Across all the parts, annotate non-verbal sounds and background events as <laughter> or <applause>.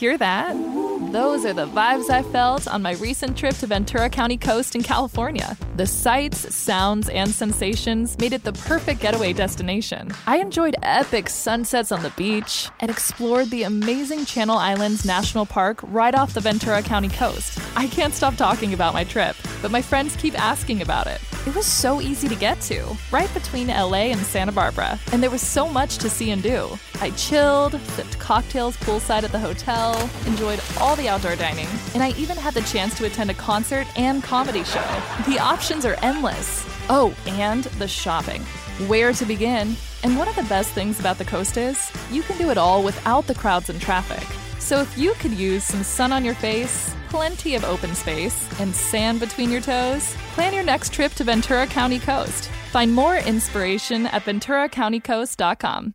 Hear that? Those are the vibes I felt on my recent trip to Ventura County Coast in California. The sights, sounds, and sensations made it the perfect getaway destination. I enjoyed epic sunsets on the beach and explored the amazing Channel Islands National Park right off the Ventura County coast. I can't stop talking about my trip, but my friends keep asking about it. It was so easy to get to, right between LA and Santa Barbara, and there was so much to see and do. I chilled, sipped cocktails poolside at the hotel, enjoyed all the outdoor dining, and I even had the chance to attend a concert and comedy show. The options are endless. Oh, and the shopping. Where to begin? And one of the best things about the coast is you can do it all without the crowds and traffic. So if you could use some sun on your face, plenty of open space, and sand between your toes, plan your next trip to Ventura County Coast. Find more inspiration at venturacountycoast.com.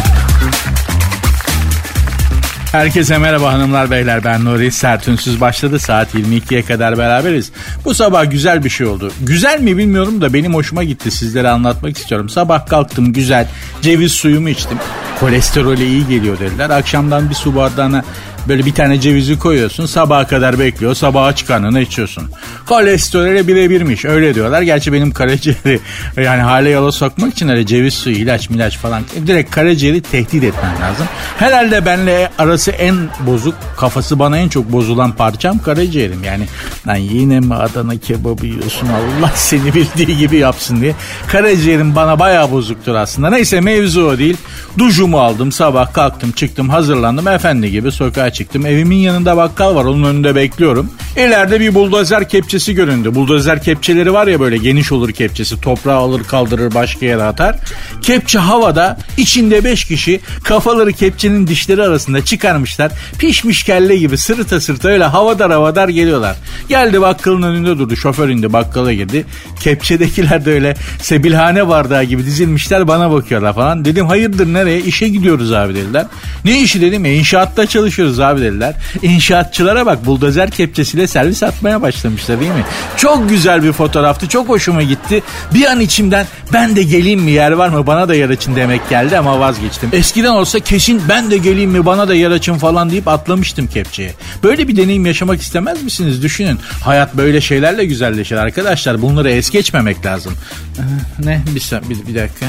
Herkese merhaba hanımlar beyler ben Nuri Sertünsüz başladı saat 22'ye kadar beraberiz. Bu sabah güzel bir şey oldu. Güzel mi bilmiyorum da benim hoşuma gitti sizlere anlatmak istiyorum. Sabah kalktım güzel ceviz suyumu içtim. Kolesterole iyi geliyor dediler. Akşamdan bir su bardağına Böyle bir tane cevizi koyuyorsun sabaha kadar bekliyor sabaha çıkanını içiyorsun. Kolesterole birebirmiş öyle diyorlar. Gerçi benim karaciğeri yani hale yola sokmak için öyle ceviz suyu ilaç milaç falan direkt karaciğeri tehdit etmen lazım. Herhalde benle arası en bozuk kafası bana en çok bozulan parçam karaciğerim. Yani lan yine mi Adana kebabı yiyorsun Allah seni bildiği gibi yapsın diye. Karaciğerim bana bayağı bozuktur aslında. Neyse mevzu o değil. Duşumu aldım sabah kalktım çıktım hazırlandım efendi gibi sokağa çıktım. Evimin yanında bakkal var onun önünde bekliyorum. İleride bir buldozer kepçesi göründü. Buldozer kepçeleri var ya böyle geniş olur kepçesi. Toprağı alır kaldırır başka yere atar. Kepçe havada içinde beş kişi kafaları kepçenin dişleri arasında çıkarmışlar. Pişmiş kelle gibi sırıta sırıta öyle havadar havadar geliyorlar. Geldi bakkalın önünde durdu. Şoför indi bakkala girdi. Kepçedekiler de öyle sebilhane bardağı gibi dizilmişler bana bakıyorlar falan. Dedim hayırdır nereye? İşe gidiyoruz abi dediler. Ne işi dedim? E, inşaatta çalışıyoruz abi dediler. İnşaatçılara bak buldozer kepçesiyle servis atmaya başlamışlar değil mi? Çok güzel bir fotoğraftı. Çok hoşuma gitti. Bir an içimden ben de geleyim mi yer var mı bana da yer açın demek geldi ama vazgeçtim. Eskiden olsa kesin ben de geleyim mi bana da yer açın falan deyip atlamıştım kepçeye. Böyle bir deneyim yaşamak istemez misiniz? Düşünün. Hayat böyle şeylerle güzelleşir arkadaşlar. Bunları es geçmemek lazım. Ee, ne? Bir, bir, bir dakika.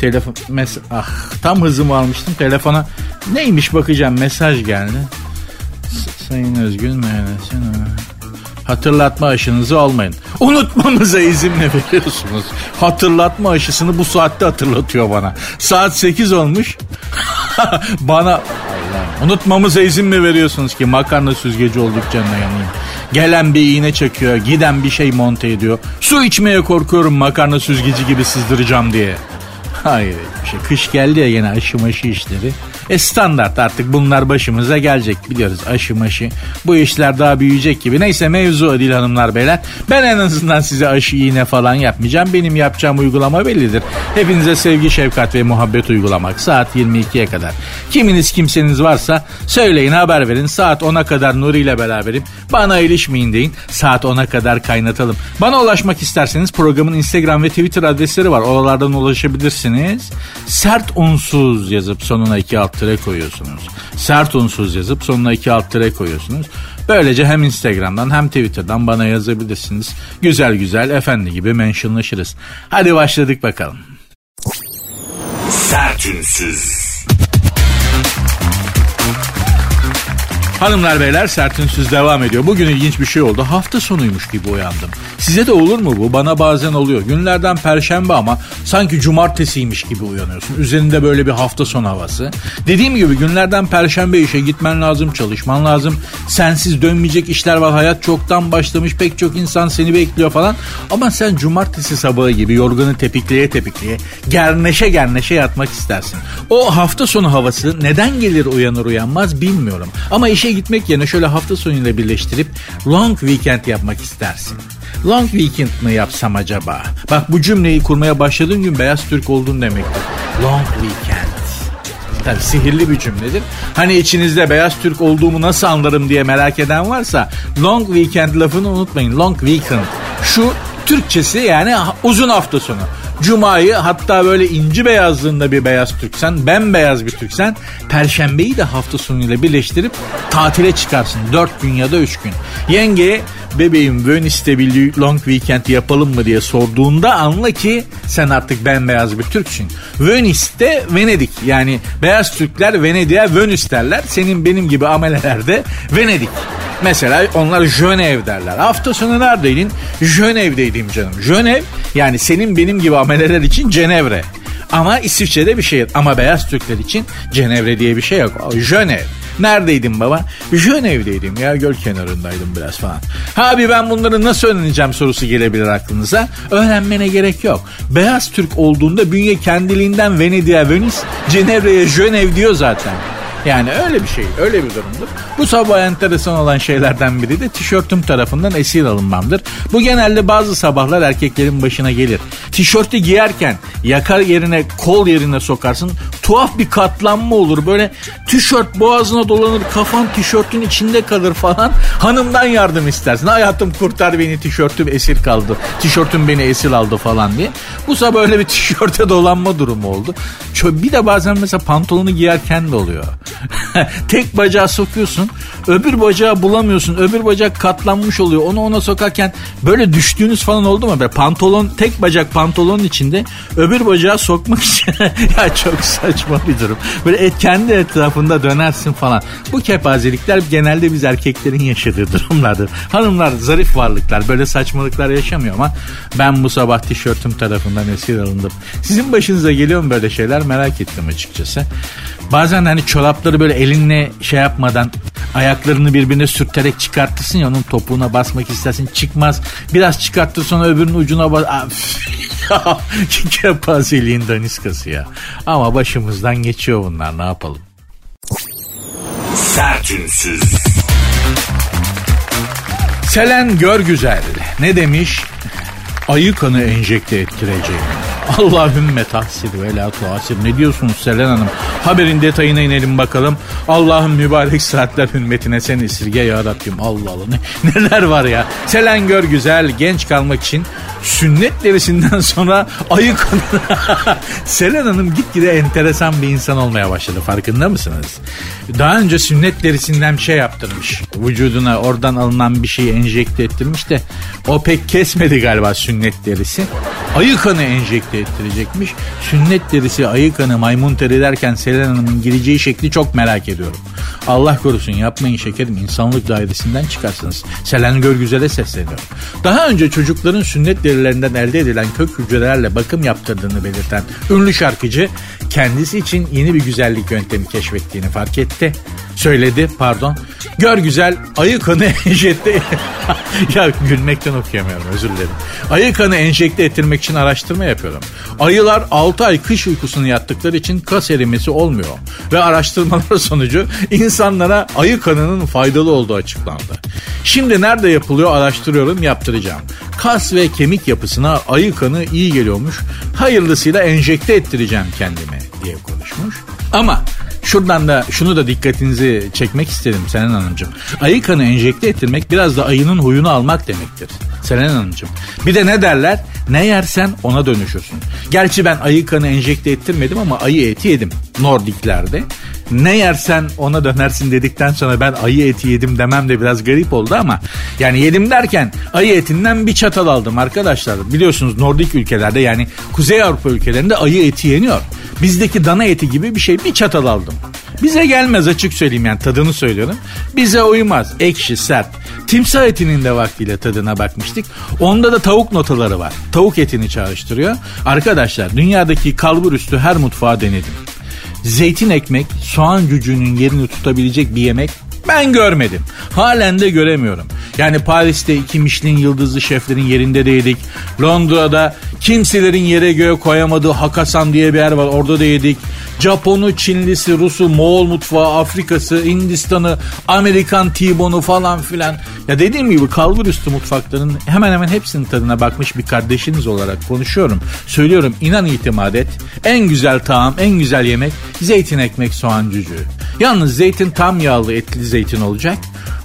Telefon mes ah tam hızımı almıştım telefona. Neymiş bakacağım mesaj geldi. Sayın Özgün Meylesin. Hatırlatma aşınızı almayın. Unutmamıza izin mi veriyorsunuz? Hatırlatma aşısını bu saatte hatırlatıyor bana. Saat 8 olmuş. <laughs> bana unutmamıza izin mi veriyorsunuz ki makarna süzgeci olduk canına yanayım. Gelen bir iğne çekiyor, giden bir şey monte ediyor. Su içmeye korkuyorum makarna süzgeci gibi sızdıracağım diye. Hayır bir şey. Kış geldi ya yine aşı maşı işleri. E standart artık bunlar başımıza gelecek biliyoruz aşı maşı. Bu işler daha büyüyecek gibi. Neyse mevzu değil hanımlar beyler. Ben en azından size aşı iğne falan yapmayacağım. Benim yapacağım uygulama bellidir. Hepinize sevgi, şefkat ve muhabbet uygulamak. Saat 22'ye kadar. Kiminiz kimseniz varsa söyleyin haber verin. Saat 10'a kadar Nuri ile beraberim. Bana ilişmeyin deyin. Saat 10'a kadar kaynatalım. Bana ulaşmak isterseniz programın Instagram ve Twitter adresleri var. Oralardan ulaşabilirsiniz. Sert unsuz yazıp sonuna iki alt tire koyuyorsunuz. Sert unsuz yazıp sonuna iki alt tire koyuyorsunuz. Böylece hem Instagram'dan hem Twitter'dan bana yazabilirsiniz. Güzel güzel efendi gibi mentionlaşırız. Hadi başladık bakalım. Sertünsüz. Hanımlar beyler sertünsüz devam ediyor. Bugün ilginç bir şey oldu. Hafta sonuymuş gibi uyandım. Size de olur mu bu? Bana bazen oluyor. Günlerden perşembe ama sanki cumartesiymiş gibi uyanıyorsun. Üzerinde böyle bir hafta sonu havası. Dediğim gibi günlerden perşembe işe gitmen lazım, çalışman lazım. Sensiz dönmeyecek işler var. Hayat çoktan başlamış. Pek çok insan seni bekliyor falan. Ama sen cumartesi sabahı gibi yorganı tepikleye tepikleye gerneşe gerneşe yatmak istersin. O hafta sonu havası neden gelir uyanır uyanmaz bilmiyorum. Ama işe gitmek yerine şöyle hafta sonuyla birleştirip long weekend yapmak istersin. Long weekend mı yapsam acaba? Bak bu cümleyi kurmaya başladığın gün beyaz Türk oldun demektir. Long weekend. Tabii sihirli bir cümledir. Hani içinizde beyaz Türk olduğumu nasıl anlarım diye merak eden varsa long weekend lafını unutmayın. Long weekend. Şu Türkçesi yani uzun hafta sonu. Cuma'yı hatta böyle inci beyazlığında bir beyaz Türksen, bembeyaz bir Türksen, Perşembeyi de hafta sonuyla birleştirip tatile çıkarsın. Dört gün ya da üç gün. Yengeye bebeğim Venice'de bir long weekend yapalım mı diye sorduğunda anla ki sen artık bembeyaz bir Türksün. Venice'de Venedik yani beyaz Türkler Venedik'e Venice derler. Senin benim gibi amelelerde Venedik. Mesela onlar Jönev derler. Hafta sonu neredeydin? Jönev'deydim canım. Jönev yani senin benim gibi ameleler için Cenevre. Ama İsviçre'de bir şey. Ama beyaz Türkler için Cenevre diye bir şey yok. Jönev. Neredeydin baba? Jönev'deydim ya göl kenarındaydım biraz falan. Abi ben bunları nasıl öğreneceğim sorusu gelebilir aklınıza. Öğrenmene gerek yok. Beyaz Türk olduğunda bünye kendiliğinden Venedik'e Venice, Cenevre'ye Jönev diyor zaten. Yani öyle bir şey, öyle bir durumdur. Bu sabah enteresan olan şeylerden biri de tişörtüm tarafından esir alınmamdır. Bu genelde bazı sabahlar erkeklerin başına gelir. Tişörtü giyerken yakar yerine kol yerine sokarsın. Tuhaf bir katlanma olur. Böyle tişört boğazına dolanır, kafan tişörtün içinde kalır falan. Hanımdan yardım istersin. Hayatım kurtar beni tişörtüm esir kaldı. Tişörtüm beni esir aldı falan diye. Bu sabah öyle bir <laughs> tişörte dolanma durumu oldu. Bir de bazen mesela pantolonu giyerken de oluyor. <laughs> Tek bacağı sokuyorsun. Öbür bacağı bulamıyorsun. Öbür bacak katlanmış oluyor. Onu ona sokarken böyle düştüğünüz falan oldu mu? Böyle pantolon tek bacak pantolonun içinde öbür bacağı sokmak için <laughs> ya çok saçma bir durum. Böyle et, kendi etrafında dönersin falan. Bu kepazelikler genelde biz erkeklerin yaşadığı durumlardır. Hanımlar zarif varlıklar böyle saçmalıklar yaşamıyor ama ben bu sabah tişörtüm tarafından esir alındım. Sizin başınıza geliyor mu böyle şeyler merak ettim açıkçası. Bazen hani çorapları böyle elinle şey yapmadan ayaklarını birbirine sürterek çıkartırsın ya onun topuğuna basmak istersin çıkmaz. Biraz çıkarttır sonra öbürünün ucuna bas. <laughs> Kepazeliğin daniskası ya. Ama başımızdan geçiyor bunlar ne yapalım. Sertünsüz. Selen gör güzel. Ne demiş? Ayı kanı enjekte ettireceğim. Allahümme tahsir ve la tuasir. Ne diyorsunuz Selen Hanım? Haberin detayına inelim bakalım. Allah'ın mübarek saatler hürmetine sen esirge ya. Allah Allah. Ne, neler var ya. Selen gör güzel genç kalmak için sünnet derisinden sonra ayı <laughs> Selen Hanım gitgide enteresan bir insan olmaya başladı. Farkında mısınız? Daha önce sünnet derisinden bir şey yaptırmış. Vücuduna oradan alınan bir şeyi enjekte ettirmiş de o pek kesmedi galiba sünnet derisi. Ayı kanı enjekte ettirecekmiş. Sünnet derisi ayı kanı maymun teri derken Selen Hanım'ın gireceği şekli çok merak ediyorum. Allah korusun yapmayın şekerim insanlık dairesinden çıkarsınız. Selen Görgüzel'e sesleniyorum. Daha önce çocukların sünnet derilerinden elde edilen kök hücrelerle bakım yaptırdığını belirten ünlü şarkıcı kendisi için yeni bir güzellik yöntemi keşfettiğini fark etti. Söyledi pardon. Gör güzel ayı kanı <laughs> enjekte... <laughs> ya gülmekten okuyamıyorum özür dilerim. Ayı kanı enjekte ettirmek için araştırma yapıyorum. Ayılar 6 ay kış uykusunu yattıkları için kas erimesi olmuyor. Ve araştırmalar <laughs> sonucu insanlara ayı kanının faydalı olduğu açıklandı. Şimdi nerede yapılıyor araştırıyorum yaptıracağım. Kas ve kemik yapısına ayı kanı iyi geliyormuş. Hayırlısıyla enjekte ettireceğim kendime diye konuşmuş. Ama Şuradan da şunu da dikkatinizi çekmek istedim Senen Hanımcığım. Ayı kanı enjekte ettirmek biraz da ayının huyunu almak demektir. Senen Hanımcığım. Bir de ne derler? Ne yersen ona dönüşürsün. Gerçi ben ayı kanı enjekte ettirmedim ama ayı eti yedim. Nordiklerde. Ne yersen ona dönersin dedikten sonra ben ayı eti yedim demem de biraz garip oldu ama yani yedim derken ayı etinden bir çatal aldım arkadaşlar. Biliyorsunuz Nordik ülkelerde yani Kuzey Avrupa ülkelerinde ayı eti yeniyor. Bizdeki dana eti gibi bir şey bir çatal aldım. Bize gelmez açık söyleyeyim yani tadını söylüyorum. Bize uymaz. Ekşi, sert. Timsah etinin de vaktiyle tadına bakmıştık. Onda da tavuk notaları var. Tavuk etini çağrıştırıyor. Arkadaşlar dünyadaki kalbur üstü her mutfağı denedim. Zeytin ekmek, soğan cücüğünün yerini tutabilecek bir yemek ben görmedim. Halen de göremiyorum. Yani Paris'te iki Michelin yıldızlı şeflerin yerinde de yedik. Londra'da kimselerin yere göğe koyamadığı Hakasan diye bir yer var orada da yedik. Japonu, Çinlisi, Rusu, Moğol mutfağı, Afrikası, Hindistan'ı, Amerikan T-bone'u falan filan. Ya dediğim gibi kalbur üstü mutfakların hemen hemen hepsinin tadına bakmış bir kardeşiniz olarak konuşuyorum. Söylüyorum inan itimat et. En güzel tağım, en güzel yemek zeytin ekmek soğan cücüğü. Yalnız zeytin tam yağlı etli zeytin olacak.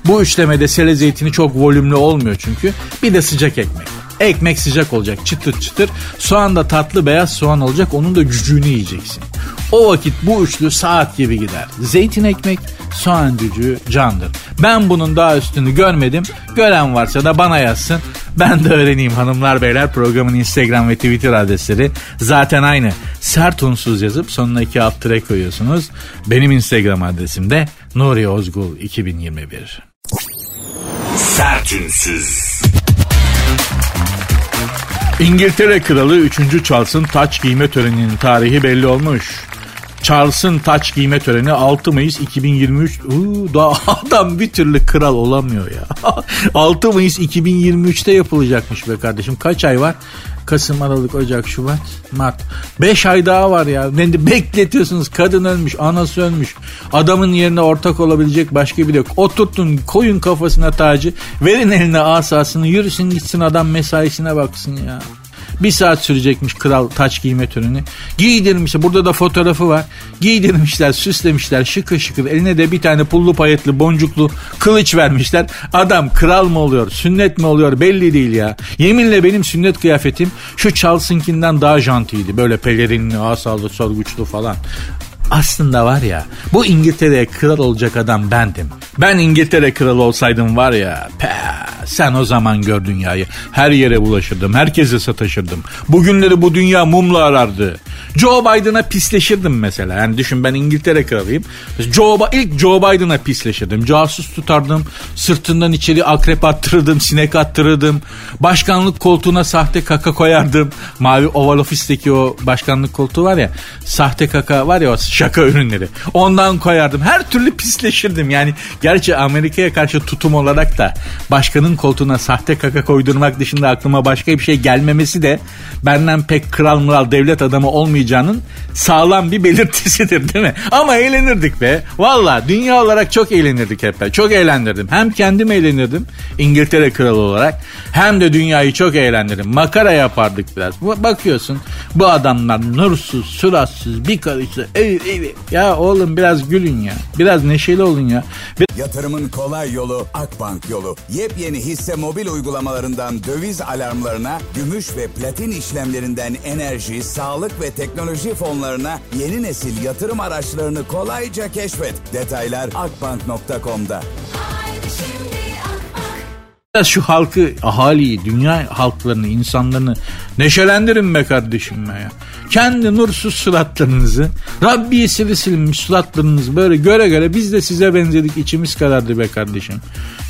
Bu üçlemede sele zeytini çok volümlü olmuyor çünkü. Bir de sıcak ekmek. Ekmek sıcak olacak çıtır çıtır. Soğan da tatlı beyaz soğan olacak onun da cücüğünü yiyeceksin. O vakit bu üçlü saat gibi gider. Zeytin ekmek, soğan cücüğü candır. Ben bunun daha üstünü görmedim. Gören varsa da bana yazsın. Ben de öğreneyim hanımlar beyler programın Instagram ve Twitter adresleri zaten aynı. Sert unsuz yazıp sonuna iki alt tere koyuyorsunuz. Benim Instagram adresim de Nuri Ozgul 2021. Sertünsüz. İngiltere Kralı 3. Charles'ın taç giyme töreninin tarihi belli olmuş. Charles'ın taç giyme töreni 6 Mayıs 2023. Uuu daha <laughs> adam bir türlü kral olamıyor ya. <laughs> 6 Mayıs 2023'te yapılacakmış be kardeşim. Kaç ay var? Kasım, Aralık, Ocak, Şubat, Mart. 5 ay daha var ya. Beni bekletiyorsunuz. Kadın ölmüş, anası ölmüş. Adamın yerine ortak olabilecek başka bir yok. Oturtun, koyun kafasına tacı. Verin eline asasını. Yürüsün gitsin adam mesaisine baksın ya. Bir saat sürecekmiş kral taç giyme töreni. Giydirmişler. Burada da fotoğrafı var. Giydirmişler, süslemişler şıkır şıkır. Eline de bir tane pullu payetli boncuklu kılıç vermişler. Adam kral mı oluyor, sünnet mi oluyor belli değil ya. Yeminle benim sünnet kıyafetim şu Charles'ınkinden daha jantiydi. Böyle pelerinli, asallı, sorguçlu falan. Aslında var ya bu İngiltere'ye kral olacak adam bendim. Ben İngiltere kralı olsaydım var ya pe, sen o zaman gör dünyayı. Her yere bulaşırdım, herkese sataşırdım. Bugünleri bu dünya mumla arardı. Joe Biden'a pisleşirdim mesela. Yani düşün ben İngiltere kralıyım. Joe, ilk Joe Biden'a pisleşirdim. Casus tutardım. Sırtından içeri akrep attırırdım, sinek attırırdım. Başkanlık koltuğuna sahte kaka koyardım. Mavi Oval Office'teki o başkanlık koltuğu var ya. Sahte kaka var ya o şaka ürünleri. Ondan koyardım. Her türlü pisleşirdim. Yani gerçi Amerika'ya karşı tutum olarak da başkanın koltuğuna sahte kaka koydurmak dışında aklıma başka bir şey gelmemesi de benden pek kral mural devlet adamı olmayacağının sağlam bir belirtisidir değil mi? Ama eğlenirdik be. Valla dünya olarak çok eğlenirdik hep ben. Çok eğlendirdim. Hem kendim eğlenirdim İngiltere kralı olarak hem de dünyayı çok eğlendirdim. Makara yapardık biraz. Bakıyorsun bu adamlar nursuz, suratsız, bir karıştı. Evet, evet. Ya oğlum biraz gülün ya. Biraz neşeli olun ya. Bir... Yatırımın kolay yolu Akbank yolu. Yepyeni hisse mobil uygulamalarından döviz alarmlarına, gümüş ve platin işlemlerinden enerji, sağlık ve teknoloji fonlarına yeni nesil yatırım araçlarını kolayca keşfet. Detaylar akbank.com'da. Biraz şu halkı, ahaliyi, dünya halklarını, insanlarını neşelendirin be kardeşim be ya. Kendi nursuz suratlarınızı, Rabbi sili silmiş suratlarınızı böyle göre göre biz de size benzedik içimiz karardı be kardeşim.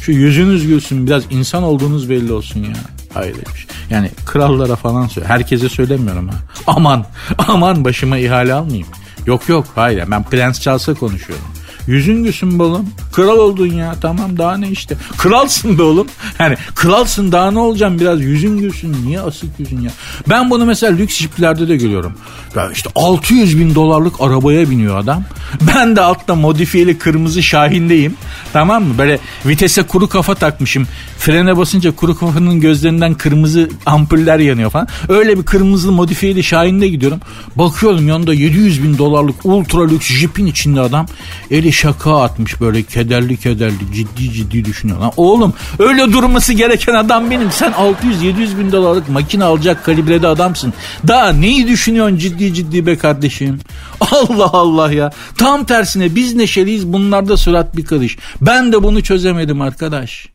Şu yüzünüz gülsün biraz insan olduğunuz belli olsun ya. Hayırlıymış. Yani krallara falan söyle. Herkese söylemiyorum ha. Aman, aman başıma ihale almayayım. Yok yok hayır ben Prens Charles'a konuşuyorum. Yüzün gülsün be oğlum. Kral oldun ya tamam daha ne işte. Kralsın be oğlum. Yani kralsın daha ne olacağım biraz yüzün gülsün. Niye asık yüzün ya? Ben bunu mesela lüks jiplerde de görüyorum. Ya işte 600 bin dolarlık arabaya biniyor adam. Ben de altta modifiyeli kırmızı şahindeyim. Tamam mı? Böyle vitese kuru kafa takmışım. Frene basınca kuru kafanın gözlerinden kırmızı ampuller yanıyor falan. Öyle bir kırmızı modifiyeli şahinde gidiyorum. Bakıyorum yanında 700 bin dolarlık ultra lüks jipin içinde adam. Eli şaka atmış böyle kederli kederli ciddi ciddi düşünüyor. Lan oğlum öyle durması gereken adam benim. Sen 600-700 bin dolarlık makine alacak kalibrede adamsın. Daha neyi düşünüyorsun ciddi ciddi be kardeşim? <laughs> Allah Allah ya. Tam tersine biz neşeliyiz bunlarda surat bir karış. Ben de bunu çözemedim arkadaş.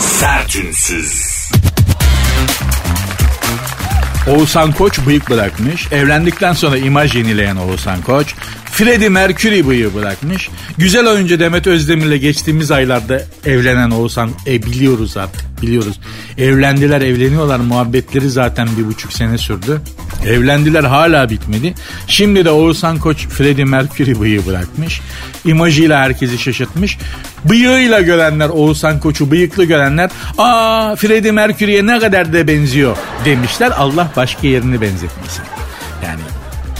Sertünsüz. Oğuzhan Koç bıyık bırakmış. Evlendikten sonra imaj yenileyen Oğuzhan Koç. Freddie Mercury bıyığı bırakmış. Güzel oyuncu Demet Özdemir'le geçtiğimiz aylarda evlenen Oğuzhan e, biliyoruz artık biliyoruz. Evlendiler evleniyorlar muhabbetleri zaten bir buçuk sene sürdü. Evlendiler hala bitmedi. Şimdi de Oğuzhan Koç Freddie Mercury bıyığı bırakmış. İmajıyla herkesi şaşırtmış. Bıyığıyla görenler Oğuzhan Koç'u bıyıklı görenler aa Freddie Mercury'ye ne kadar da benziyor demişler. Allah başka yerini benzetmesin. Yani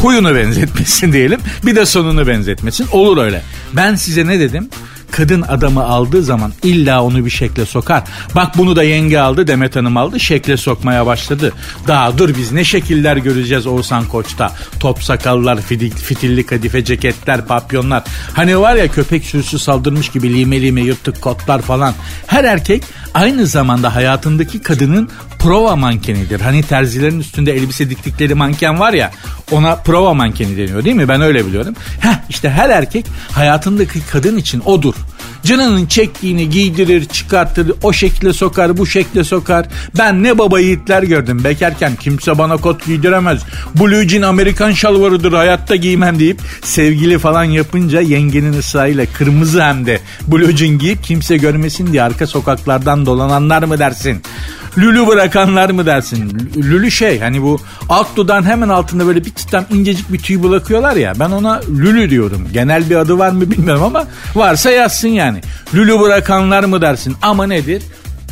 huyunu benzetmesin diyelim. Bir de sonunu benzetmesin. Olur öyle. Ben size ne dedim? Kadın adamı aldığı zaman illa onu bir şekle sokar. Bak bunu da yenge aldı Demet Hanım aldı şekle sokmaya başladı. Daha dur biz ne şekiller göreceğiz Oğuzhan Koç'ta. Top sakallar, fitilli kadife ceketler, papyonlar. Hani var ya köpek sürüsü saldırmış gibi lime lime yırtık kotlar falan. Her erkek aynı zamanda hayatındaki kadının prova mankenidir. Hani terzilerin üstünde elbise diktikleri manken var ya ona prova mankeni deniyor değil mi? Ben öyle biliyorum. Heh işte her erkek hayatındaki kadın için odur. Canının çektiğini giydirir, çıkartır, o şekle sokar, bu şekle sokar. Ben ne baba yiğitler gördüm bekarken kimse bana kot giydiremez. Blue jean Amerikan şalvarıdır hayatta giymem deyip sevgili falan yapınca yengenin ısrarıyla kırmızı hem de blue jean giyip kimse görmesin diye arka sokaklardan dolananlar mı dersin? Lülü bırakanlar mı dersin? Lülü şey hani bu alt dudağın hemen altında böyle bir tutam incecik bir tüy bırakıyorlar ya. Ben ona lülü diyorum. Genel bir adı var mı bilmiyorum ama varsa yazsın yani. Lülü bırakanlar mı dersin? Ama nedir?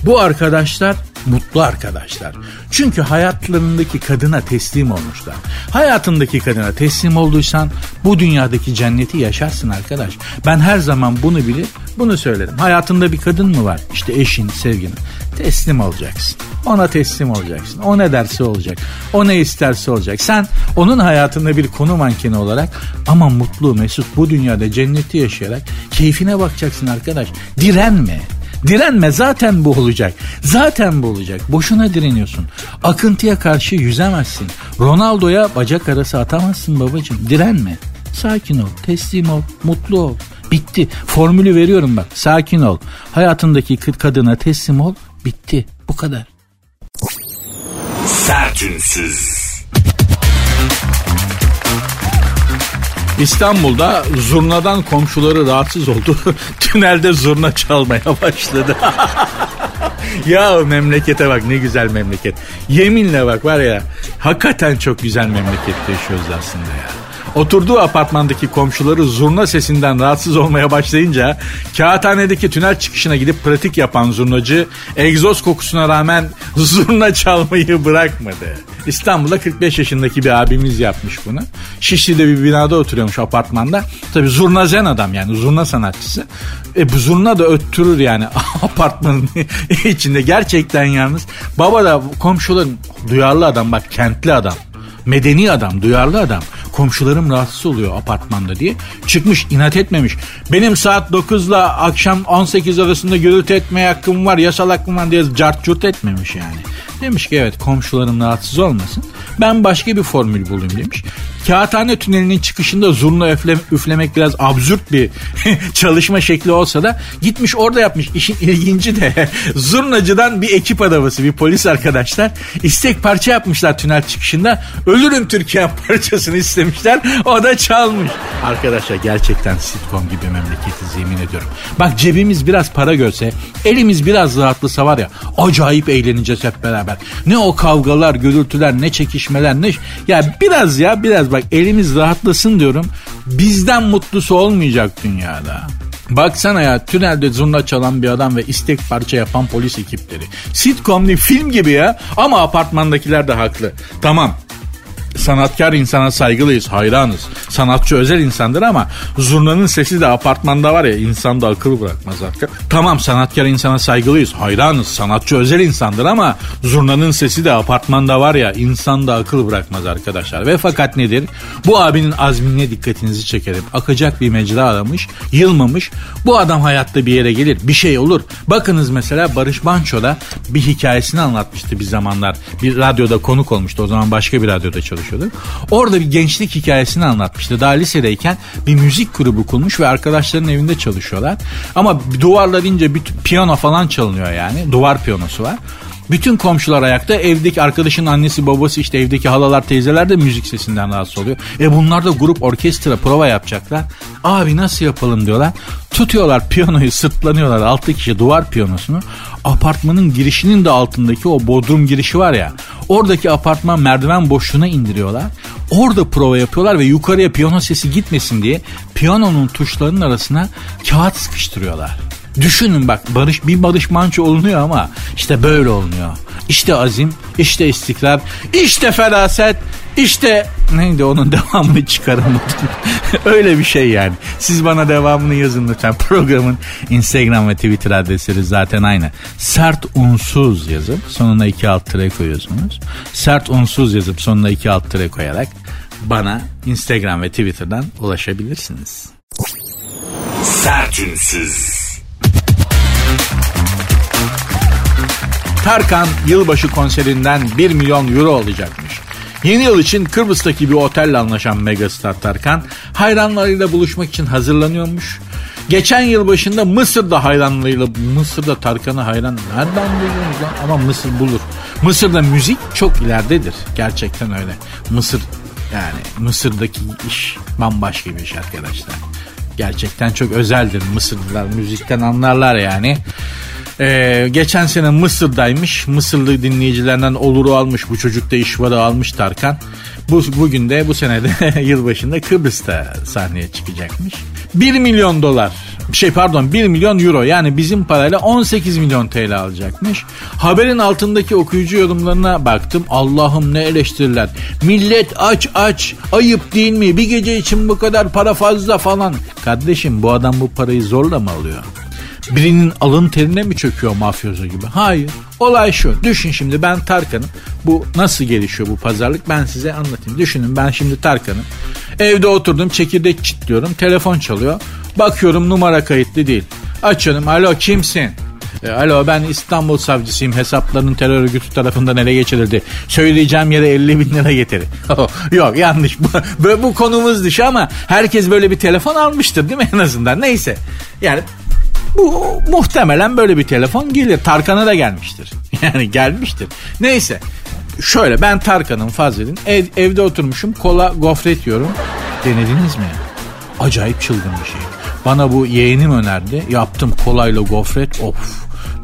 Bu arkadaşlar mutlu arkadaşlar. Çünkü hayatlarındaki kadına teslim olmuşlar. Hayatındaki kadına teslim olduysan bu dünyadaki cenneti yaşarsın arkadaş. Ben her zaman bunu bilir, bunu söylerim. Hayatında bir kadın mı var? İşte eşin, sevgilin. Teslim olacaksın. Ona teslim olacaksın. O ne derse olacak. O ne isterse olacak. Sen onun hayatında bir konu mankeni olarak ama mutlu, mesut bu dünyada cenneti yaşayarak keyfine bakacaksın arkadaş. Direnme. Direnme zaten bu olacak. Zaten bu olacak. Boşuna direniyorsun. Akıntıya karşı yüzemezsin. Ronaldo'ya bacak arası atamazsın babacığım. Direnme. Sakin ol, teslim ol, mutlu ol. Bitti. Formülü veriyorum bak. Sakin ol. Hayatındaki kadına teslim ol. Bitti. Bu kadar. Sertünsüz. İstanbul'da zurnadan komşuları rahatsız oldu. <laughs> Tünelde zurna çalmaya başladı. <laughs> ya memlekete bak ne güzel memleket. Yeminle bak var ya hakikaten çok güzel memlekette yaşıyoruz aslında ya. Oturduğu apartmandaki komşuları zurna sesinden rahatsız olmaya başlayınca kağıthanedeki tünel çıkışına gidip pratik yapan zurnacı egzoz kokusuna rağmen <laughs> zurna çalmayı bırakmadı. İstanbul'da 45 yaşındaki bir abimiz yapmış bunu. Şişli'de bir binada oturuyormuş apartmanda. Tabi zurna zen adam yani zurna sanatçısı. E bu zurna da öttürür yani <laughs> apartmanın içinde. Gerçekten yalnız. Baba da komşuların duyarlı adam bak kentli adam. Medeni adam, duyarlı adam komşularım rahatsız oluyor apartmanda diye. Çıkmış inat etmemiş. Benim saat 9 ile akşam 18 arasında gürültü etmeye hakkım var yasal hakkım var diye cart curt etmemiş yani. Demiş ki evet komşularım rahatsız olmasın. Ben başka bir formül bulayım demiş. Kağıthane tünelinin çıkışında zurna üfle, üflemek biraz absürt bir <laughs> çalışma şekli olsa da gitmiş orada yapmış. İşin ilginci de <laughs> zurnacıdan bir ekip adamısı bir polis arkadaşlar istek parça yapmışlar tünel çıkışında. Ölürüm Türkiye <laughs> parçasını istemişler. O da çalmış. Arkadaşlar gerçekten sitcom gibi memleketiz yemin ediyorum. Bak cebimiz biraz para görse elimiz biraz rahatlasa var ya acayip eğleneceğiz hep beraber. Ne o kavgalar, gürültüler, ne çekişmeler, ne... Ya biraz ya biraz bak elimiz rahatlasın diyorum. Bizden mutlusu olmayacak dünyada. Baksana ya tünelde zurna çalan bir adam ve istek parça yapan polis ekipleri. Sitcom değil film gibi ya ama apartmandakiler de haklı. Tamam sanatkar insana saygılıyız, hayranız. Sanatçı özel insandır ama zurnanın sesi de apartmanda var ya insan da akıl bırakmaz artık. Tamam sanatkar insana saygılıyız, hayranız. Sanatçı özel insandır ama zurnanın sesi de apartmanda var ya insan da akıl bırakmaz arkadaşlar. Ve fakat nedir? Bu abinin azmine dikkatinizi çekerim. Akacak bir mecra aramış, yılmamış. Bu adam hayatta bir yere gelir, bir şey olur. Bakınız mesela Barış Manço'da bir hikayesini anlatmıştı bir zamanlar. Bir radyoda konuk olmuştu. O zaman başka bir radyoda çalışıyordu çalışıyordu. Orada bir gençlik hikayesini anlatmıştı. Daha lisedeyken bir müzik grubu kurmuş ve arkadaşların evinde çalışıyorlar. Ama duvarlar ince bir piyano falan çalınıyor yani. Duvar piyanosu var. Bütün komşular ayakta. Evdeki arkadaşın annesi babası işte evdeki halalar teyzeler de müzik sesinden rahatsız oluyor. E bunlar da grup orkestra prova yapacaklar. Abi nasıl yapalım diyorlar. Tutuyorlar piyanoyu sırtlanıyorlar altı kişi duvar piyanosunu. Apartmanın girişinin de altındaki o bodrum girişi var ya. Oradaki apartman merdiven boşluğuna indiriyorlar. Orada prova yapıyorlar ve yukarıya piyano sesi gitmesin diye piyanonun tuşlarının arasına kağıt sıkıştırıyorlar. Düşünün bak barış bir barış manço olunuyor ama işte böyle olunuyor. İşte azim, işte istikrar, işte feraset, İşte neydi onun <laughs> devamını çıkaramadım. <laughs> Öyle bir şey yani. Siz bana devamını yazın lütfen. Programın Instagram ve Twitter adresleri zaten aynı. Sert unsuz yazıp sonuna iki alt tire koyuyorsunuz. Sert unsuz yazıp sonuna iki alt tire koyarak bana Instagram ve Twitter'dan ulaşabilirsiniz. Sertünsüz. Tarkan yılbaşı konserinden 1 milyon euro alacakmış. Yeni yıl için Kıbrıs'taki bir otelle anlaşan megastar Tarkan hayranlarıyla buluşmak için hazırlanıyormuş. Geçen yıl başında Mısır'da hayranlarıyla Mısır'da Tarkan'ı hayran nereden buluyorsunuz lan? Ama Mısır bulur. Mısır'da müzik çok ileridedir. Gerçekten öyle. Mısır yani Mısır'daki iş bambaşka bir iş arkadaşlar. Gerçekten çok özeldir Mısırlılar. Müzikten anlarlar yani. Ee, geçen sene Mısır'daymış. Mısırlı dinleyicilerden oluru almış. Bu çocuk da iş varı almış Tarkan. Bu, bugün de bu senede <laughs> yılbaşında Kıbrıs'ta sahneye çıkacakmış. 1 milyon dolar şey pardon 1 milyon euro yani bizim parayla 18 milyon TL alacakmış. Haberin altındaki okuyucu yorumlarına baktım. Allah'ım ne eleştiriler. Millet aç aç ayıp değil mi? Bir gece için bu kadar para fazla falan. Kardeşim bu adam bu parayı zorla mı alıyor? Birinin alın terine mi çöküyor mafyozo gibi? Hayır. Olay şu. Düşün şimdi ben Tarkan'ım. Bu nasıl gelişiyor bu pazarlık ben size anlatayım. Düşünün ben şimdi Tarkan'ım. Evde oturdum çekirdek çitliyorum. Telefon çalıyor. Bakıyorum numara kayıtlı değil. Açıyorum. Alo kimsin? E, alo ben İstanbul savcısıyım hesaplarının terör örgütü tarafından ele geçirildi. Söyleyeceğim yere 50 bin lira getirin. <laughs> Yok yanlış bu, bu konumuz dışı ama herkes böyle bir telefon almıştır değil mi <laughs> en azından neyse. Yani bu muhtemelen böyle bir telefon gelir. Tarkan'a da gelmiştir. <laughs> Yani gelmiştir. Neyse. Şöyle ben Tarkan'ın Fazil'in ev, evde oturmuşum kola gofret yiyorum. Denediniz mi? Acayip çılgın bir şey. Bana bu yeğenim önerdi. Yaptım kolayla gofret. Of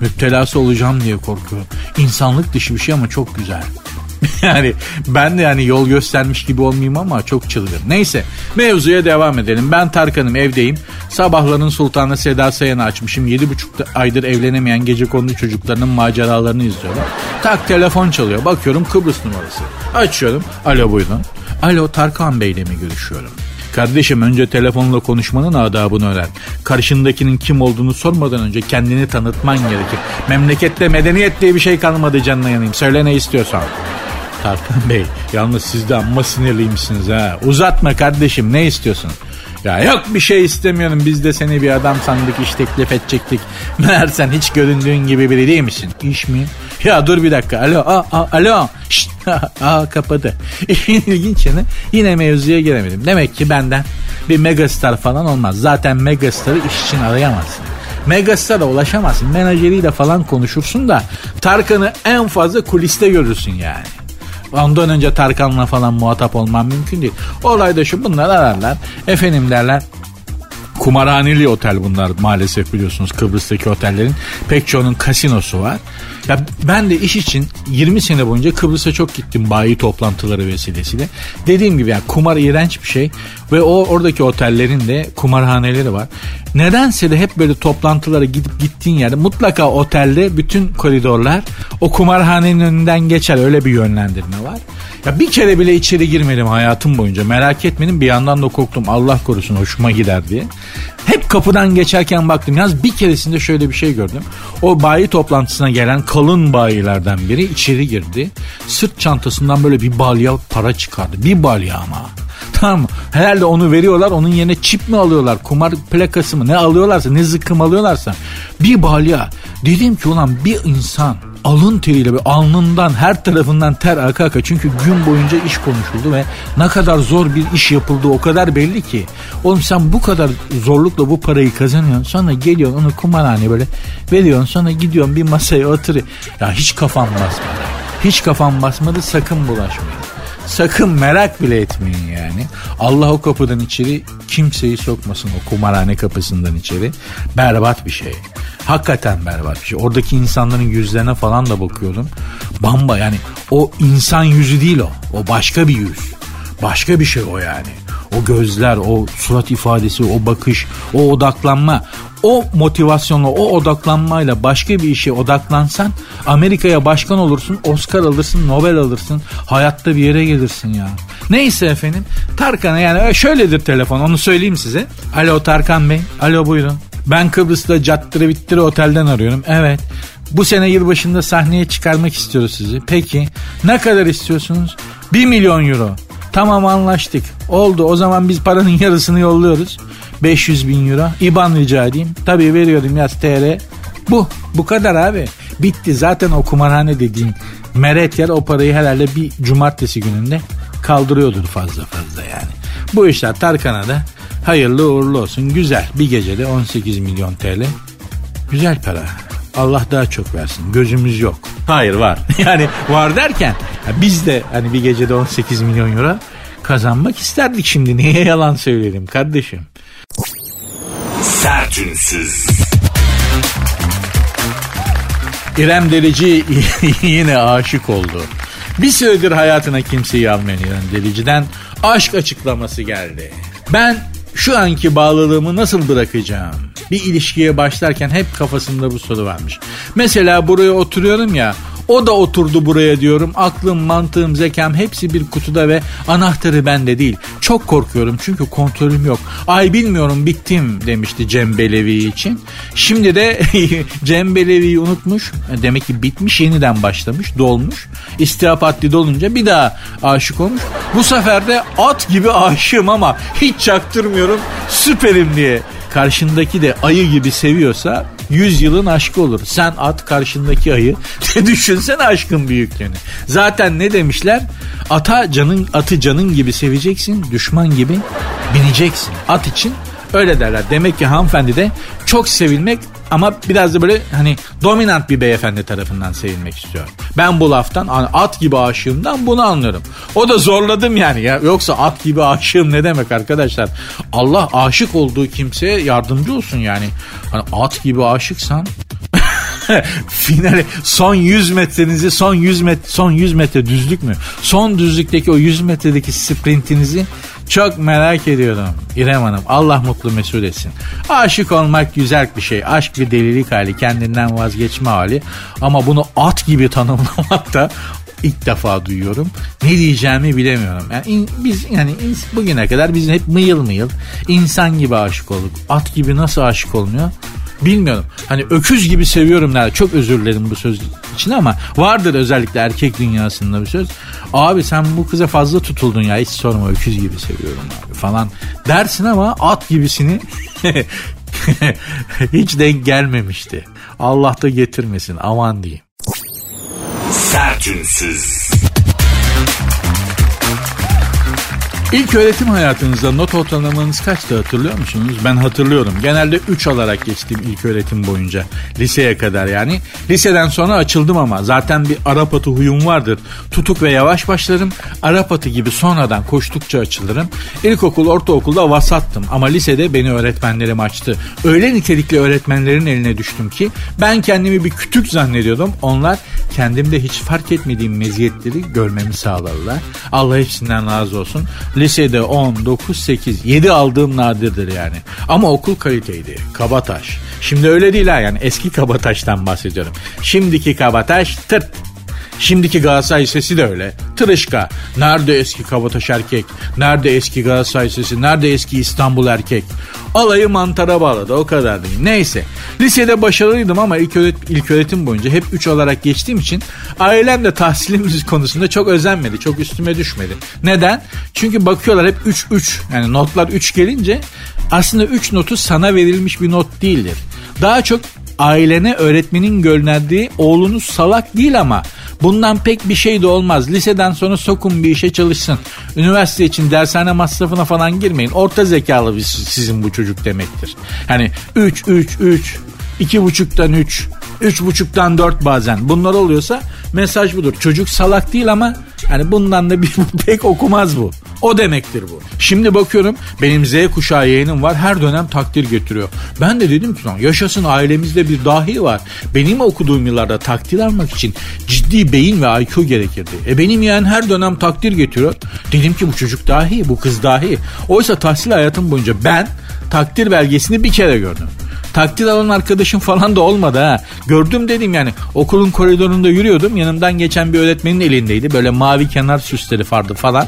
müptelası olacağım diye korkuyorum. İnsanlık dışı bir şey ama çok güzel. <laughs> yani ben de yani yol göstermiş gibi olmayayım ama çok çılgın. Neyse mevzuya devam edelim. Ben Tarkan'ım evdeyim. Sabahların Sultanı Seda Sayan'ı açmışım. 7,5 aydır evlenemeyen gece konulu çocuklarının maceralarını izliyorlar. Tak telefon çalıyor. Bakıyorum Kıbrıs numarası. Açıyorum. Alo buyurun. Alo Tarkan Bey'le mi görüşüyorum? Kardeşim önce telefonla konuşmanın adabını öğren. Karşındakinin kim olduğunu sormadan önce kendini tanıtman gerekir. Memlekette medeniyet diye bir şey kalmadı canına yanayım. Söyle ne istiyorsan. Tarkan Bey yalnız siz de amma sinirliymişsiniz ha. Uzatma kardeşim ne istiyorsun? Ya yok bir şey istemiyorum biz de seni bir adam sandık iş teklif edecektik. <laughs> Meğer sen hiç göründüğün gibi biri değil misin? İş mi? Ya dur bir dakika alo aa, aa, alo Şşt, <laughs> aa, kapadı. <laughs> İşin ilginç yine mevzuya giremedim. Demek ki benden bir megastar falan olmaz. Zaten megastarı iş için arayamazsın. Megastar'a ulaşamazsın. Menajeriyle falan konuşursun da Tarkan'ı en fazla kuliste görürsün yani. Ondan önce Tarkan'la falan muhatap olmam mümkün değil. Olayda şu bunlar ararlar. Efendim derler kumarhaneli otel bunlar maalesef biliyorsunuz Kıbrıs'taki otellerin pek çoğunun kasinosu var. Ya ben de iş için 20 sene boyunca Kıbrıs'a çok gittim bayi toplantıları vesilesiyle. Dediğim gibi yani kumar iğrenç bir şey ve o oradaki otellerin de kumarhaneleri var. Nedense de hep böyle toplantılara gidip gittiğin yerde mutlaka otelde bütün koridorlar o kumarhanenin önünden geçer öyle bir yönlendirme var. Ya bir kere bile içeri girmedim hayatım boyunca merak etmedim bir yandan da korktum Allah korusun hoşuma gider diye. Hep kapıdan geçerken baktım. Yalnız bir keresinde şöyle bir şey gördüm. O bayi toplantısına gelen kalın bayilerden biri içeri girdi. Sırt çantasından böyle bir balya para çıkardı. Bir balya ama. <laughs> Tamam mı? Herhalde onu veriyorlar. Onun yerine çip mi alıyorlar? Kumar plakası mı? Ne alıyorlarsa ne zıkkım alıyorlarsa. Bir balya. Dedim ki ulan bir insan alın teriyle bir alnından her tarafından ter aka aka. Çünkü gün boyunca iş konuşuldu ve ne kadar zor bir iş yapıldığı o kadar belli ki. Oğlum sen bu kadar zorlukla bu parayı kazanıyorsun. Sonra geliyorsun onu kumarhane böyle veriyorsun. Sonra gidiyorsun bir masaya oturuyor. Ya hiç kafam basmadı. Hiç kafam basmadı sakın bulaşmayın. Sakın merak bile etmeyin yani. Allah o kapıdan içeri kimseyi sokmasın o kumarhane kapısından içeri. Berbat bir şey. Hakikaten berbat bir şey. Oradaki insanların yüzlerine falan da bakıyorum. Bamba yani o insan yüzü değil o. O başka bir yüz. Başka bir şey o yani. O gözler, o surat ifadesi, o bakış, o odaklanma, o motivasyonla, o odaklanmayla başka bir işe odaklansan Amerika'ya başkan olursun, Oscar alırsın, Nobel alırsın, hayatta bir yere gelirsin ya. Neyse efendim, Tarkan'a yani şöyledir telefon onu söyleyeyim size. Alo Tarkan Bey, alo buyurun. Ben Kıbrıs'ta Cattırı Bittiri Otel'den arıyorum. Evet. Bu sene yılbaşında sahneye çıkarmak istiyoruz sizi. Peki ne kadar istiyorsunuz? 1 milyon euro. Tamam anlaştık. Oldu o zaman biz paranın <laughs> yarısını yolluyoruz. 500 bin euro. İban rica edeyim. Tabii veriyorum yaz TR. Bu. Bu kadar abi. Bitti. Zaten o kumarhane dediğin meret yer o parayı herhalde bir cumartesi gününde kaldırıyordur fazla fazla yani. Bu işler Tarkan'a da hayırlı uğurlu olsun. Güzel. Bir gecede 18 milyon TL. Güzel para. Allah daha çok versin. Gözümüz yok. Hayır var. <laughs> Yani var derken biz de hani bir gecede 18 milyon euro kazanmak isterdik şimdi. Niye yalan söyleyelim kardeşim? Sertünsüz. İrem Derici <laughs> yine aşık oldu. Bir süredir hayatına kimseyi almayan İrem Derici'den aşk açıklaması geldi. Ben şu anki bağlılığımı nasıl bırakacağım? Bir ilişkiye başlarken hep kafasında bu soru varmış. Mesela buraya oturuyorum ya o da oturdu buraya diyorum. Aklım, mantığım, zekam hepsi bir kutuda ve anahtarı bende değil. Çok korkuyorum çünkü kontrolüm yok. Ay bilmiyorum bittim demişti Cem Belevi için. Şimdi de <laughs> Cem Belevi'yi unutmuş. Demek ki bitmiş yeniden başlamış dolmuş. İstihap haddi dolunca bir daha aşık olmuş. Bu sefer de at gibi aşığım ama hiç çaktırmıyorum süperim diye. Karşındaki de ayı gibi seviyorsa 100 yılın aşkı olur. Sen at karşındaki ayı. <laughs> Düşünsene aşkın büyüklüğünü. Zaten ne demişler? Ata canın atı canın gibi seveceksin, düşman gibi bineceksin. At için öyle derler. Demek ki hanımefendi de çok sevilmek ama biraz da böyle hani dominant bir beyefendi tarafından sevilmek istiyor. Ben bu laftan at gibi aşığımdan bunu anlıyorum. O da zorladım yani ya. Yoksa at gibi aşığım ne demek arkadaşlar? Allah aşık olduğu kimseye yardımcı olsun yani. Hani at gibi aşıksan <laughs> finale son 100 metrenizi son 100 metre son 100 metre düzlük mü? Son düzlükteki o 100 metredeki sprintinizi çok merak ediyorum İrem Hanım. Allah mutlu mesut etsin. Aşık olmak güzel bir şey. Aşk bir delilik hali. Kendinden vazgeçme hali. Ama bunu at gibi <laughs> tanımlamak da ilk defa duyuyorum. Ne diyeceğimi bilemiyorum. Yani in, biz yani in, bugüne kadar biz hep mıyıl mıyıl insan gibi aşık olduk. At gibi nasıl aşık olmuyor? Bilmiyorum. Hani öküz gibi seviyorum nerede. Çok özür dilerim bu söz için ama vardır özellikle erkek dünyasında bir söz. Abi sen bu kıza fazla tutuldun ya hiç sorma öküz gibi seviyorum abi falan dersin ama at gibisini <laughs> hiç denk gelmemişti. Allah da getirmesin aman diyeyim. Sertünsüz. İlk öğretim hayatınızda not ortalamanız kaçtı hatırlıyor musunuz? Ben hatırlıyorum. Genelde 3 alarak geçtim ilk öğretim boyunca. Liseye kadar yani. Liseden sonra açıldım ama zaten bir Arap atı huyum vardır. Tutuk ve yavaş başlarım. Arap atı gibi sonradan koştukça açılırım. İlkokul, ortaokulda vasattım ama lisede beni öğretmenlerim açtı. Öyle nitelikli öğretmenlerin eline düştüm ki ben kendimi bir kütük zannediyordum. Onlar kendimde hiç fark etmediğim meziyetleri görmemi sağladılar. Allah hepsinden razı olsun. Lisede 10, 9, 8, 7 aldığım nadirdir yani. Ama okul kaliteydi. Kabataş. Şimdi öyle değil ha yani eski Kabataş'tan bahsediyorum. Şimdiki Kabataş tırt Şimdiki Galatasaray Lisesi de öyle. Tırışka. Nerede eski Kabataş erkek? Nerede eski Galatasaray Lisesi? Nerede eski İstanbul erkek? Alayı mantara bağladı o kadar değil. Neyse. Lisede başarılıydım ama ilk, öğret ilk öğretim boyunca hep 3 olarak geçtiğim için ailem de tahsilimiz <laughs> konusunda çok özenmedi. Çok üstüme düşmedi. Neden? Çünkü bakıyorlar hep 3-3 yani notlar 3 gelince aslında 3 notu sana verilmiş bir not değildir. Daha çok ailene öğretmenin gönderdiği oğlunuz salak değil ama bundan pek bir şey de olmaz. Liseden sonra sokun bir işe çalışsın. Üniversite için dershane masrafına falan girmeyin. Orta zekalı bir sizin bu çocuk demektir. Hani 3 3 3 iki buçuktan 3 üç buçuktan 4 bazen bunlar oluyorsa mesaj budur. Çocuk salak değil ama hani bundan da bir <laughs> pek okumaz bu. O demektir bu. Şimdi bakıyorum benim Z kuşağı yeğenim var her dönem takdir getiriyor. Ben de dedim ki yaşasın ailemizde bir dahi var. Benim okuduğum yıllarda takdir almak için ciddi beyin ve IQ gerekirdi. E benim yeğen her dönem takdir getiriyor. Dedim ki bu çocuk dahi, bu kız dahi. Oysa tahsil hayatım boyunca ben takdir belgesini bir kere gördüm. Takdir alan arkadaşım falan da olmadı ha. Gördüm dedim yani okulun koridorunda yürüyordum. Yanımdan geçen bir öğretmenin elindeydi. Böyle mavi kenar süsleri vardı falan.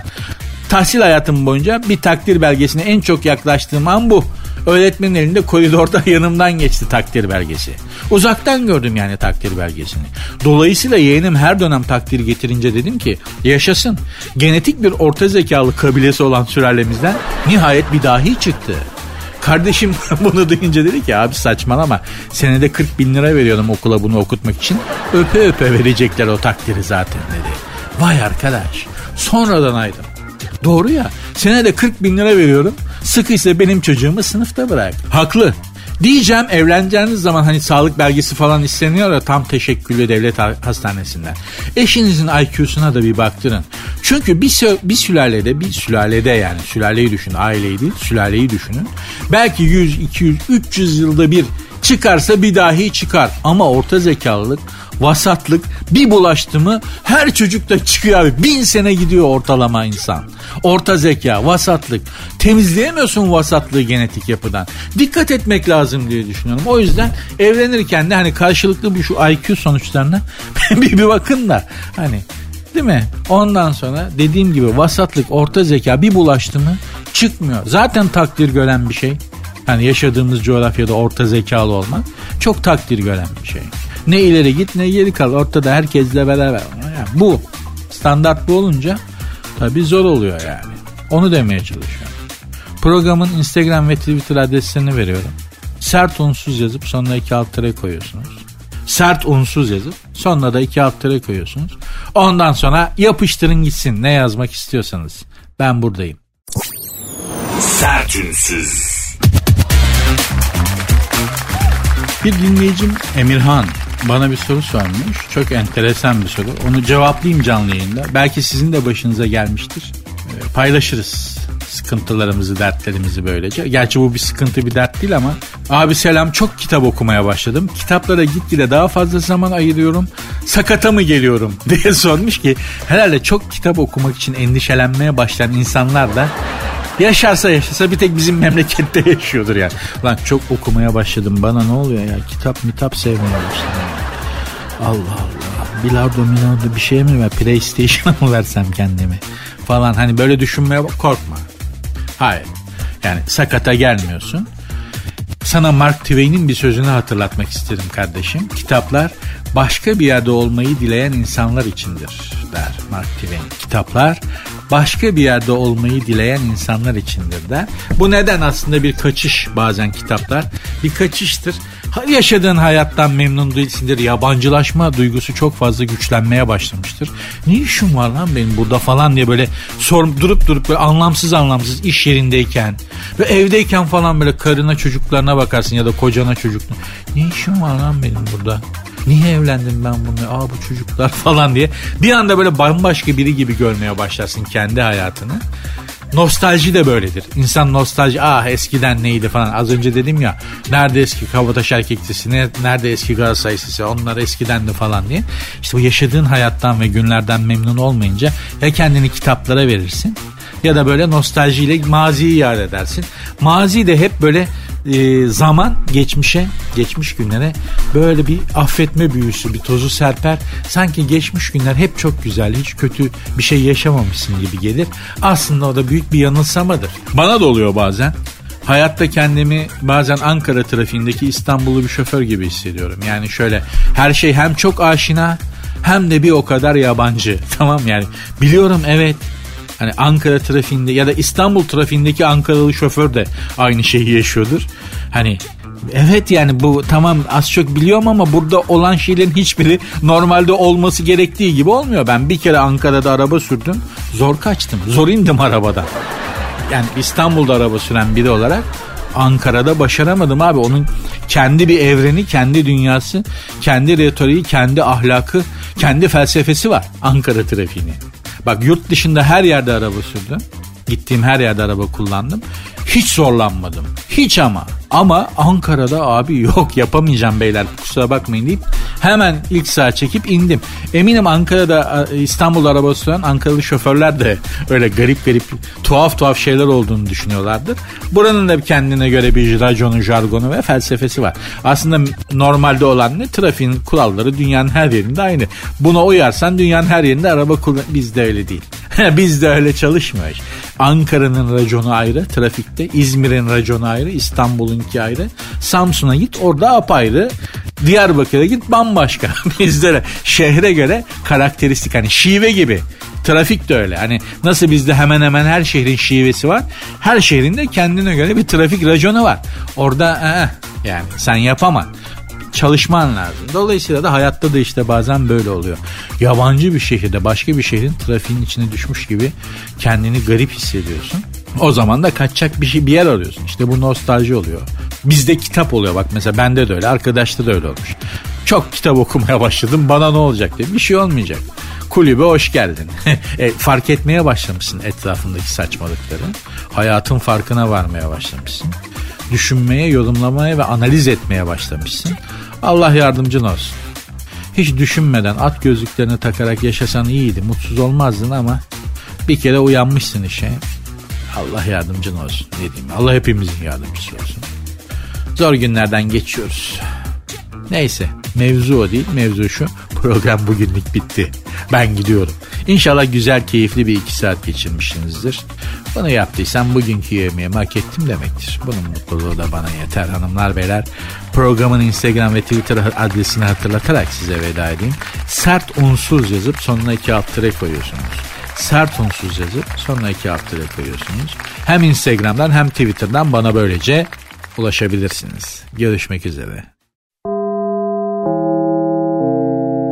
Tahsil hayatım boyunca bir takdir belgesine en çok yaklaştığım an bu. Öğretmenin elinde koridorda <laughs> yanımdan geçti takdir belgesi. Uzaktan gördüm yani takdir belgesini. Dolayısıyla yeğenim her dönem takdir getirince dedim ki yaşasın. Genetik bir orta zekalı kabilesi olan sülalemizden nihayet bir dahi çıktı. Kardeşim <laughs> bunu duyunca dedi ki abi saçmalama senede 40 bin lira veriyordum okula bunu okutmak için. Öpe öpe verecekler o takdiri zaten dedi. Vay arkadaş sonradan aydım. Doğru ya senede 40 bin lira veriyorum sıkıysa benim çocuğumu sınıfta bırak. Haklı Diyeceğim evleneceğiniz zaman hani sağlık belgesi falan isteniyor ya tam teşekküllü devlet hastanesinden. Eşinizin IQ'suna da bir baktırın. Çünkü bir, bir sülalede bir sülalede yani sülaleyi düşün aileyi değil sülaleyi düşünün. Belki 100, 200, 300 yılda bir çıkarsa bir dahi çıkar. Ama orta zekalılık vasatlık bir bulaştı mı her çocukta çıkıyor abi. Bin sene gidiyor ortalama insan. Orta zeka, vasatlık. Temizleyemiyorsun vasatlığı genetik yapıdan. Dikkat etmek lazım diye düşünüyorum. O yüzden evlenirken de hani karşılıklı bir şu IQ sonuçlarına <laughs> bir, bir bakın da hani Değil mi? Ondan sonra dediğim gibi vasatlık, orta zeka bir bulaştı mı çıkmıyor. Zaten takdir gören bir şey. Hani yaşadığımız coğrafyada orta zekalı olmak çok takdir gören bir şey. Ne ileri git ne geri kal. Ortada herkesle beraber. Yani bu. Standart bu olunca tabii zor oluyor yani. Onu demeye çalışıyorum. Programın Instagram ve Twitter adreslerini veriyorum. Sert unsuz yazıp sonuna iki alt tere koyuyorsunuz. Sert unsuz yazıp sonuna da iki alt tere koyuyorsunuz. Ondan sonra yapıştırın gitsin ne yazmak istiyorsanız. Ben buradayım. Sert unsuz. Bir dinleyicim Emirhan bana bir soru sormuş. Çok enteresan bir soru. Onu cevaplayayım canlı yayında. Belki sizin de başınıza gelmiştir. Ee, paylaşırız sıkıntılarımızı, dertlerimizi böylece. Gerçi bu bir sıkıntı bir dert değil ama. Abi selam çok kitap okumaya başladım. Kitaplara gitgide daha fazla zaman ayırıyorum. Sakata mı geliyorum <laughs> diye sormuş ki herhalde çok kitap okumak için endişelenmeye başlayan insanlar da Yaşarsa yaşasa bir tek bizim memlekette <laughs> yaşıyordur yani. Lan çok okumaya başladım bana ne oluyor ya kitap mitap sevmeye başladım. Allah Allah bilardo milardo bir şey mi ver PlayStation'a <laughs> mı versem kendimi falan hani böyle düşünmeye korkma. Hayır yani sakata gelmiyorsun. Sana Mark Twain'in bir sözünü hatırlatmak isterim kardeşim. Kitaplar başka bir yerde olmayı dileyen insanlar içindir der Mark Twain. Kitaplar başka bir yerde olmayı dileyen insanlar içindir der. Bu neden aslında bir kaçış bazen kitaplar. Bir kaçıştır. Yaşadığın hayattan memnun değilsindir. Yabancılaşma duygusu çok fazla güçlenmeye başlamıştır. Ne işim var lan benim burada falan diye böyle sor, durup durup böyle anlamsız anlamsız iş yerindeyken ve evdeyken falan böyle karına çocuklarına bakarsın ya da kocana çocuklarına. Ne işim var lan benim burada? Niye evlendim ben bunu? Aa bu çocuklar <laughs> falan diye. Bir anda böyle bambaşka biri gibi görmeye başlarsın kendi hayatını. Nostalji de böyledir. İnsan nostalji ah eskiden neydi falan. Az önce dedim ya nerede eski Kabataş erkektisi nerede eski Galatasaray sisi onlar eskidendi falan diye. İşte bu yaşadığın hayattan ve günlerden memnun olmayınca ya kendini kitaplara verirsin ya da böyle nostaljiyle maziyi yad edersin. Mazi de hep böyle e, zaman geçmişe, geçmiş günlere böyle bir affetme büyüsü, bir tozu serper. Sanki geçmiş günler hep çok güzel, hiç kötü bir şey yaşamamışsın gibi gelir. Aslında o da büyük bir yanılsamadır. Bana da oluyor bazen. Hayatta kendimi bazen Ankara trafiğindeki İstanbullu bir şoför gibi hissediyorum. Yani şöyle her şey hem çok aşina hem de bir o kadar yabancı. <laughs> Tamam yani biliyorum evet Hani Ankara trafiğinde ya da İstanbul trafiğindeki Ankaralı şoför de aynı şeyi yaşıyordur. Hani Evet yani bu tamam az çok biliyorum ama burada olan şeylerin hiçbiri normalde olması gerektiği gibi olmuyor. Ben bir kere Ankara'da araba sürdüm. Zor kaçtım. Zor indim arabadan. Yani İstanbul'da araba süren biri olarak Ankara'da başaramadım abi. Onun kendi bir evreni, kendi dünyası, kendi retoriği, kendi ahlakı, kendi felsefesi var Ankara trafiğinin. Bak yurt dışında her yerde araba sürdüm. Gittiğim her yerde araba kullandım. Hiç zorlanmadım. Hiç ama. Ama Ankara'da abi yok yapamayacağım beyler kusura bakmayın deyip hemen ilk sağa çekip indim. Eminim Ankara'da İstanbul arabası süren Ankaralı şoförler de öyle garip garip tuhaf tuhaf şeyler olduğunu düşünüyorlardır. Buranın da kendine göre bir raconu, jargonu ve felsefesi var. Aslında normalde olan ne? Trafiğin kuralları dünyanın her yerinde aynı. Buna uyarsan dünyanın her yerinde araba kullan... Bizde öyle değil. <laughs> Bizde öyle çalışmıyor. Ankara'nın raconu ayrı trafikte, İzmir'in raconu ayrı, İstanbul'unki ayrı. Samsun'a git orada apayrı. Diyarbakır'a git bambaşka. <laughs> Bizde de şehre göre karakteristik hani şive gibi. Trafik de öyle. Hani nasıl bizde hemen hemen her şehrin şivesi var. Her şehrin de kendine göre bir trafik raconu var. Orada ee, yani sen yapamam çalışman lazım. Dolayısıyla da hayatta da işte bazen böyle oluyor. Yabancı bir şehirde başka bir şehrin trafiğin içine düşmüş gibi kendini garip hissediyorsun. O zaman da kaçacak bir şey bir yer arıyorsun. İşte bu nostalji oluyor. Bizde kitap oluyor bak mesela bende de öyle arkadaşta da öyle olmuş. Çok kitap okumaya başladım bana ne olacak diye bir şey olmayacak. Kulübe hoş geldin. <laughs> e, fark etmeye başlamışsın etrafındaki saçmalıkları. Hayatın farkına varmaya başlamışsın. Düşünmeye, yorumlamaya ve analiz etmeye başlamışsın. Allah yardımcın olsun. Hiç düşünmeden at gözlüklerini takarak yaşasan iyiydi. Mutsuz olmazdın ama bir kere uyanmışsın işe. Allah yardımcın olsun. Ne diyeyim? Allah hepimizin yardımcısı olsun. Zor günlerden geçiyoruz. Neyse mevzu o değil mevzu şu program bugünlük bitti. Ben gidiyorum. İnşallah güzel keyifli bir iki saat geçirmişsinizdir. Bunu yaptıysam bugünkü yemeğimi hak ettim demektir. Bunun mutluluğu da bana yeter hanımlar beyler. Programın Instagram ve Twitter adresini hatırlatarak size veda edeyim. Sert unsuz yazıp sonuna iki alt koyuyorsunuz. Sert unsuz yazıp sonuna iki alt koyuyorsunuz. Hem Instagram'dan hem Twitter'dan bana böylece ulaşabilirsiniz. Görüşmek üzere.